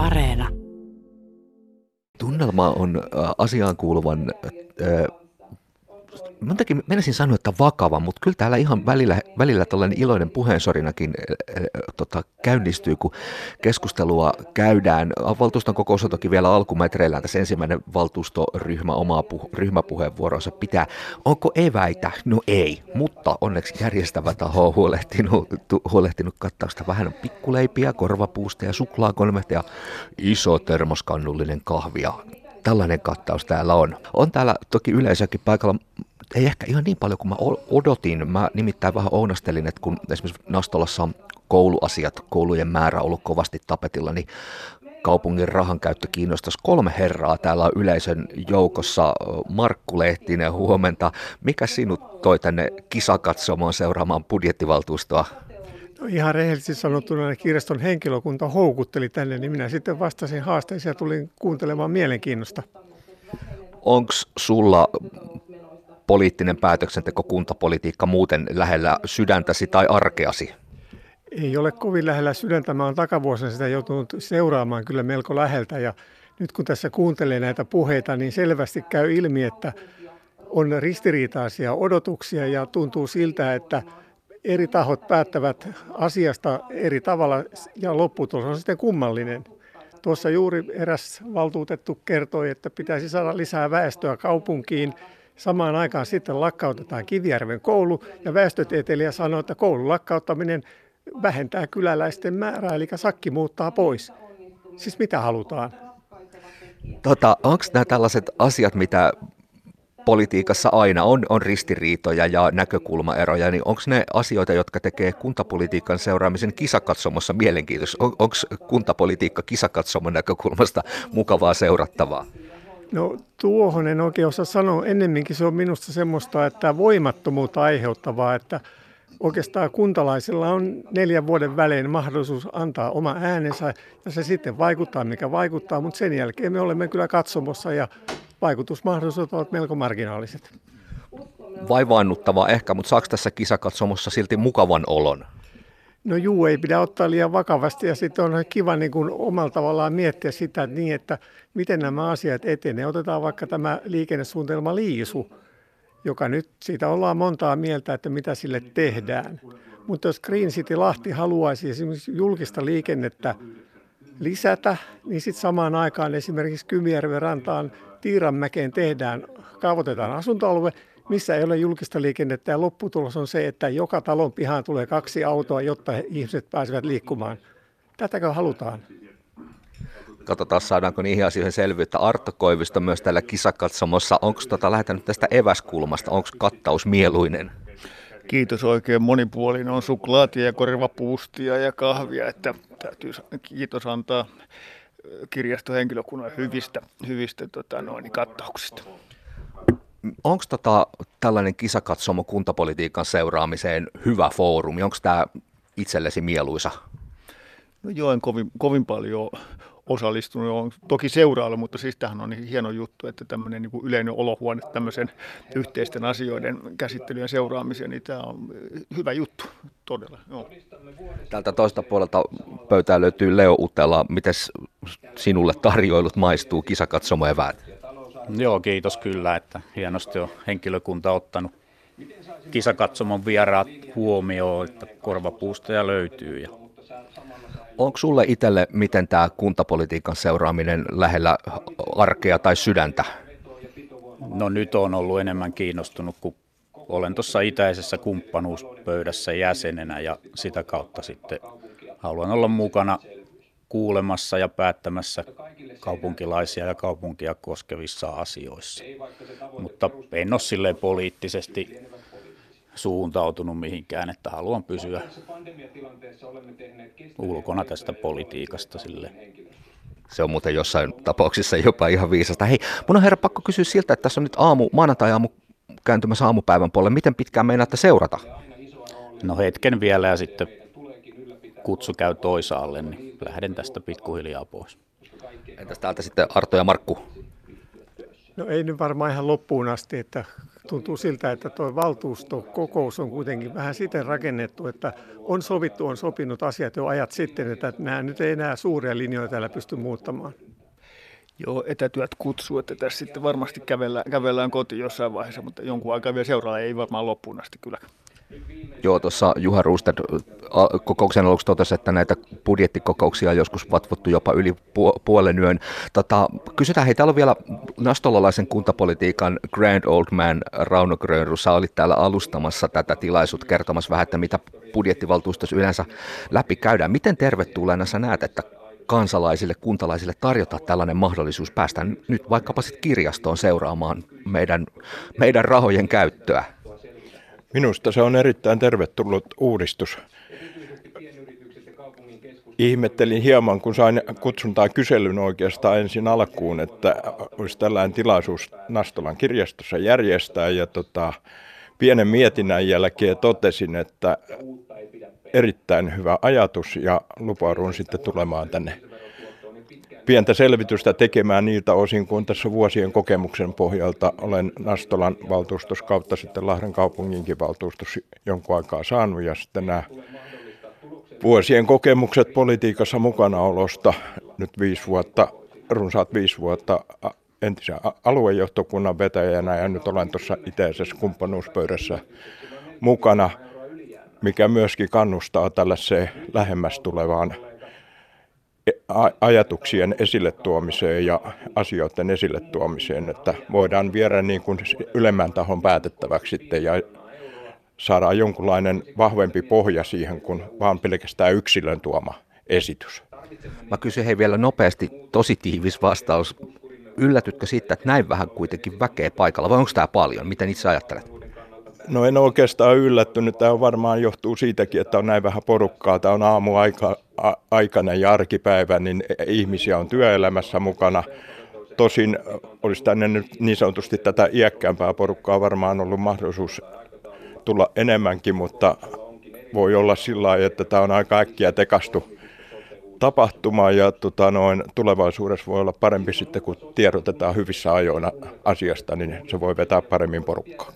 Areena. Tunnelma on äh, asiaan kuuluvan Montakin menisin sanoa, että vakava, mutta kyllä täällä ihan välillä, välillä tällainen iloinen puheensorinakin äh, tota, käynnistyy, kun keskustelua käydään. Valtuuston kokous on toki vielä alkumetreillä, tässä ensimmäinen valtuustoryhmä omaa puh- ryhmäpuheenvuoronsa pitää. Onko eväitä? No ei, mutta onneksi järjestävä taho on huolehtinut, huolehtinut kattausta. Vähän on pikkuleipiä, korvapuusta ja suklaakonvehta ja iso termoskannullinen kahvia tällainen kattaus täällä on. On täällä toki yleisökin paikalla ei ehkä ihan niin paljon kuin mä odotin. Mä nimittäin vähän ounastelin, että kun esimerkiksi Nastolassa on kouluasiat, koulujen määrä ollut kovasti tapetilla, niin kaupungin rahan käyttö kiinnostaisi kolme herraa. Täällä on yleisön joukossa Markku Lehtinen, huomenta. Mikä sinut toi tänne kisakatsomaan seuraamaan budjettivaltuustoa? No ihan rehellisesti sanottuna kirjaston henkilökunta houkutteli tänne, niin minä sitten vastasin haasteisiin ja tulin kuuntelemaan mielenkiinnosta. Onko sulla poliittinen päätöksenteko, kuntapolitiikka muuten lähellä sydäntäsi tai arkeasi? Ei ole kovin lähellä sydäntä. Mä olen takavuosina sitä joutunut seuraamaan kyllä melko läheltä ja nyt kun tässä kuuntelee näitä puheita, niin selvästi käy ilmi, että on ristiriitaisia odotuksia ja tuntuu siltä, että eri tahot päättävät asiasta eri tavalla ja lopputulos on sitten kummallinen. Tuossa juuri eräs valtuutettu kertoi, että pitäisi saada lisää väestöä kaupunkiin Samaan aikaan sitten lakkautetaan Kivijärven koulu ja väestötieteilijä sanoo, että koulun lakkauttaminen vähentää kyläläisten määrää, eli sakki muuttaa pois. Siis mitä halutaan? Tota, Onko nämä tällaiset asiat, mitä politiikassa aina on, on ristiriitoja ja näkökulmaeroja, niin onko ne asioita, jotka tekee kuntapolitiikan seuraamisen kisakatsomossa mielenkiintoista? On, onko kuntapolitiikka kisakatsomon näkökulmasta mukavaa seurattavaa? No tuohon en oikein osaa sanoa. Ennemminkin se on minusta semmoista, että voimattomuutta aiheuttavaa, että oikeastaan kuntalaisilla on neljän vuoden välein mahdollisuus antaa oma äänensä ja se sitten vaikuttaa, mikä vaikuttaa, mutta sen jälkeen me olemme kyllä katsomossa ja vaikutusmahdollisuudet ovat melko marginaaliset. Vaivaannuttavaa ehkä, mutta saako tässä kisakatsomossa silti mukavan olon? No juu, ei pidä ottaa liian vakavasti ja sitten on kiva niin kuin omalla tavallaan miettiä sitä niin, että miten nämä asiat etenee. Otetaan vaikka tämä liikennesuunnitelma Liisu, joka nyt siitä ollaan montaa mieltä, että mitä sille tehdään. Mutta jos Green City Lahti haluaisi esimerkiksi julkista liikennettä lisätä, niin sitten samaan aikaan esimerkiksi Kymijärven rantaan Tiiranmäkeen tehdään, kaavoitetaan asuntoalue, missä ei ole julkista liikennettä ja lopputulos on se, että joka talon pihaan tulee kaksi autoa, jotta ihmiset pääsevät liikkumaan. Tätäkö halutaan? Katsotaan, saadaanko niihin asioihin selvyyttä. Arto Koivisto myös täällä kisakatsomossa. Onko tota, lähtenyt tästä eväskulmasta? Onko kattaus mieluinen? Kiitos oikein monipuolinen. On suklaatia ja korvapuustia ja kahvia, että täytyy kiitos antaa kirjastohenkilökunnan hyvistä, hyvistä tota, noin, kattauksista onko tota, tällainen kisakatsomo kuntapolitiikan seuraamiseen hyvä foorumi? Onko tämä itsellesi mieluisa? No joo, en kovin, kovin paljon osallistunut, on toki seuraalla, mutta siis tämähän on niin hieno juttu, että tämmöinen niin yleinen olohuone tämmöisen yhteisten asioiden käsittelyjen seuraamiseen, niin tämä on hyvä juttu todella. Joo. Täältä toista puolelta pöytää löytyy Leo Utela. Miten sinulle tarjoilut maistuu kisakatsomo eväät? Joo, kiitos kyllä, että hienosti on henkilökunta ottanut kisakatsomon vieraat huomioon, että korvapuustoja löytyy. Ja... Onko sulle itselle, miten tämä kuntapolitiikan seuraaminen lähellä arkea tai sydäntä? No nyt on ollut enemmän kiinnostunut, kun olen tuossa itäisessä kumppanuuspöydässä jäsenenä ja sitä kautta sitten haluan olla mukana kuulemassa ja päättämässä kaupunkilaisia ja kaupunkia koskevissa asioissa. Mutta en ole silleen poliittisesti suuntautunut mihinkään, että haluan pysyä ulkona tästä politiikasta sille. Se on muuten jossain tapauksissa jopa ihan viisasta. Hei, mun on herra pakko kysyä siltä, että tässä on nyt aamu, maanantai-aamu kääntymässä aamupäivän puolelle. Miten pitkään meinaatte seurata? No hetken vielä ja sitten kutsu käy toisaalle, niin lähden tästä pikkuhiljaa pois. Entäs täältä sitten Arto ja Markku? No ei nyt varmaan ihan loppuun asti, että tuntuu siltä, että tuo valtuustokokous on kuitenkin vähän siten rakennettu, että on sovittu, on sopinut asiat jo ajat sitten, että nämä nyt ei enää suuria linjoja täällä pysty muuttamaan. Joo, etätyöt kutsuu, että tässä sitten varmasti kävellään, kävellään kotiin jossain vaiheessa, mutta jonkun aikaa vielä seuraava ei varmaan loppuun asti kyllä. Joo, tuossa Juha Ruusted kokouksen aluksi totesi, että näitä budjettikokouksia on joskus vatvottu jopa yli puolen yön. Tota, kysytään, hei, täällä on vielä nastolalaisen kuntapolitiikan Grand Old Man Rauno Grönru. Sä olit täällä alustamassa tätä tilaisuutta kertomassa vähän, että mitä budjettivaltuustossa yleensä läpi käydään. Miten tervetulleena sä näet, että kansalaisille, kuntalaisille tarjota tällainen mahdollisuus päästä nyt vaikkapa sitten kirjastoon seuraamaan meidän, meidän rahojen käyttöä? Minusta se on erittäin tervetullut uudistus. Ihmettelin hieman, kun sain kutsuntaa kyselyn oikeastaan ensin alkuun, että olisi tällainen tilaisuus Nastolan kirjastossa järjestää. Ja tota, pienen mietinnän jälkeen totesin, että erittäin hyvä ajatus ja lupaudun sitten tulemaan tänne pientä selvitystä tekemään niiltä osin, kun tässä vuosien kokemuksen pohjalta. Olen Nastolan valtuustos kautta sitten Lahden kaupunginkin valtuustos jonkun aikaa saanut ja sitten nämä vuosien kokemukset politiikassa mukanaolosta nyt viisi vuotta, runsaat viisi vuotta entisen aluejohtokunnan vetäjänä ja nyt olen tuossa itäisessä kumppanuuspöydässä mukana, mikä myöskin kannustaa tällaiseen lähemmäs tulevaan ajatuksien esille tuomiseen ja asioiden esille tuomiseen, että voidaan viedä niin kuin ylemmän tahon päätettäväksi sitten ja saadaan jonkunlainen vahvempi pohja siihen kuin vaan pelkästään yksilön tuoma esitys. Mä kysyn hei vielä nopeasti, tosi tiivis vastaus. Yllätytkö siitä, että näin vähän kuitenkin väkeä paikalla, vai onko tämä paljon? Miten itse ajattelet? No en oikeastaan yllättynyt. Tämä on varmaan johtuu siitäkin, että on näin vähän porukkaa. Tämä on aamu aika, a, aikainen ja arkipäivä, niin ihmisiä on työelämässä mukana. Tosin olisi tänne nyt niin sanotusti tätä iäkkäämpää porukkaa varmaan ollut mahdollisuus tulla enemmänkin, mutta voi olla sillä lailla, että tämä on aika äkkiä tekastu tapahtuma ja tota noin, tulevaisuudessa voi olla parempi sitten, kun tiedotetaan hyvissä ajoina asiasta, niin se voi vetää paremmin porukkaa.